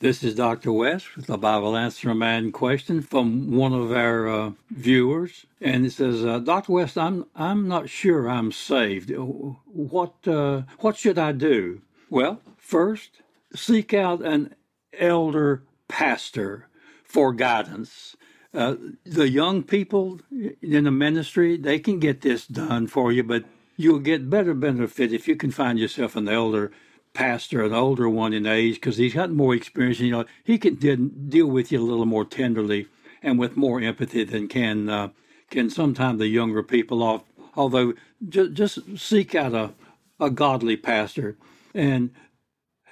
This is Dr. West with the Bible Answer Man question from one of our uh, viewers, and it says, uh, "Dr. West, I'm I'm not sure I'm saved. What uh, what should I do?" Well, first, seek out an elder pastor for guidance. Uh, the young people in the ministry they can get this done for you, but you'll get better benefit if you can find yourself an elder pastor, an older one in age, because he's got more experience. You know, he can deal with you a little more tenderly and with more empathy than can uh, can sometimes the younger people. Off, although just, just seek out a a godly pastor, and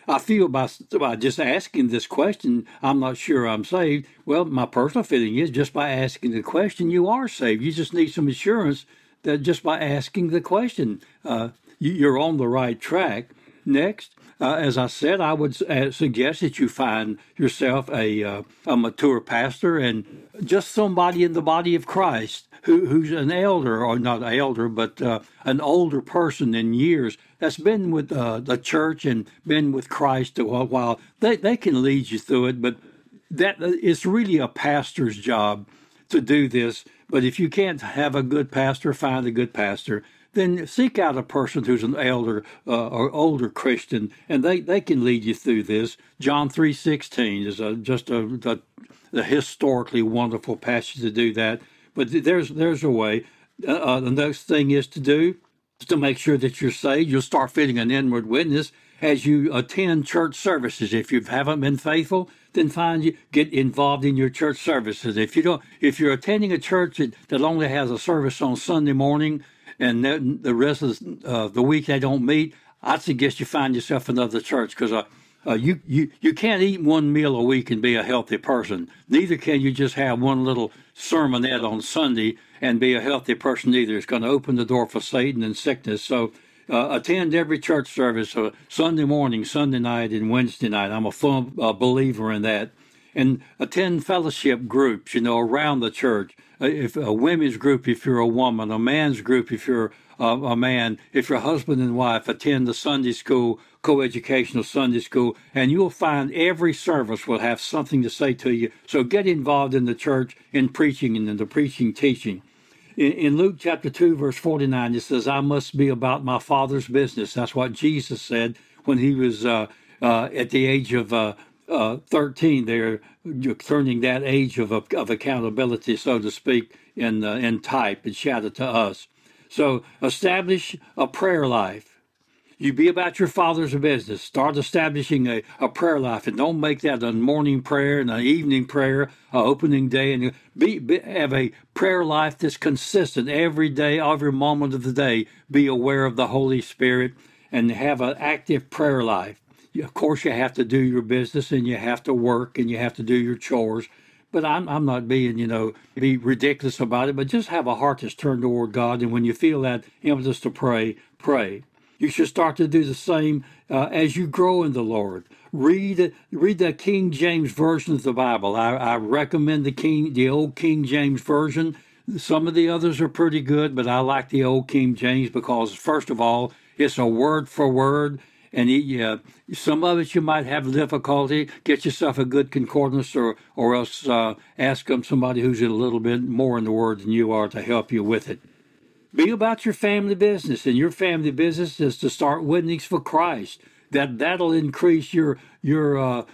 I feel by, by just asking this question, I'm not sure I'm saved. Well, my personal feeling is just by asking the question, you are saved. You just need some assurance that just by asking the question, uh, you're on the right track. Next, uh, as I said, I would uh, suggest that you find yourself a, uh, a mature pastor and just somebody in the body of Christ who, who's an elder, or not an elder, but uh, an older person in years that's been with uh, the church and been with Christ a while. They, they can lead you through it, but that uh, it's really a pastor's job to do this. But if you can't have a good pastor, find a good pastor then seek out a person who's an elder uh, or older Christian, and they, they can lead you through this. John three sixteen is a, just a, a, a, historically wonderful passage to do that. But there's there's a way. Uh, uh, the next thing is to do is to make sure that you're saved. You'll start feeling an inward witness as you attend church services. If you haven't been faithful, then find you get involved in your church services. If you don't, if you're attending a church that, that only has a service on Sunday morning, and then the rest of uh, the week they don't meet, I'd suggest you find yourself another church because uh, uh, you, you, you can't eat one meal a week and be a healthy person. Neither can you just have one little sermonette on Sunday and be a healthy person either. It's going to open the door for Satan and sickness. So uh, attend every church service uh, Sunday morning, Sunday night, and Wednesday night. I'm a firm uh, believer in that. And attend fellowship groups, you know, around the church if a women's group if you're a woman, a man's group if you're a, a man, if you're husband and wife, attend the Sunday school, co-educational Sunday school, and you'll find every service will have something to say to you. So get involved in the church in preaching and in the preaching teaching. In, in Luke chapter 2, verse 49, it says, I must be about my Father's business. That's what Jesus said when he was uh, uh, at the age of uh, uh, 13 there, turning that age of, of accountability, so to speak, in, uh, in type and it to us. So establish a prayer life. You be about your father's business. Start establishing a, a prayer life, and don't make that a morning prayer and an evening prayer, a opening day, and be, be have a prayer life that's consistent every day, every moment of the day. Be aware of the Holy Spirit and have an active prayer life of course you have to do your business and you have to work and you have to do your chores but I'm, I'm not being you know be ridiculous about it but just have a heart that's turned toward god and when you feel that impetus to pray pray. You should start to do the same uh, as you grow in the lord. Read read the king james version of the bible. I, I recommend the king the old king james version. Some of the others are pretty good but i like the old king james because first of all it's a word for word and he, uh, some of it you might have difficulty. Get yourself a good concordance, or or else uh, ask them somebody who's a little bit more in the word than you are to help you with it. Be about your family business, and your family business is to start witness for Christ. That that'll increase your your uh,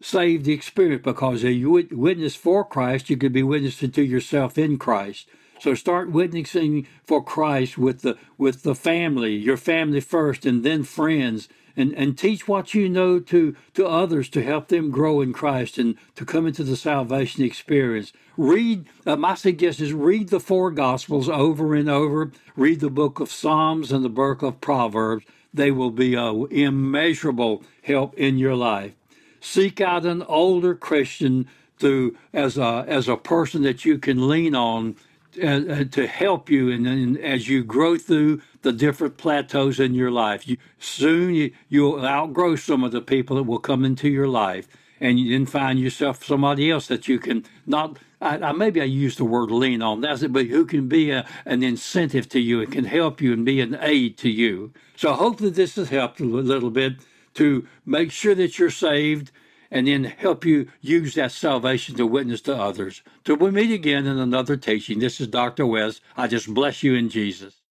saved experience because if you witness for Christ, you could be witnessing to yourself in Christ. So start witnessing for Christ with the with the family, your family first, and then friends, and, and teach what you know to, to others to help them grow in Christ and to come into the salvation experience. Read, uh, my suggestion is read the four Gospels over and over. Read the book of Psalms and the book of Proverbs. They will be an immeasurable help in your life. Seek out an older Christian to as a as a person that you can lean on uh, uh, to help you and, and, as you grow through the different plateaus in your life. You, soon you, you'll outgrow some of the people that will come into your life and you then find yourself somebody else that you can not I, I, maybe I use the word lean on that's it but who can be a, an incentive to you and can help you and be an aid to you so hopefully this has helped a little bit to make sure that you're saved and then help you use that salvation to witness to others. Till we meet again in another teaching, this is Dr. West. I just bless you in Jesus.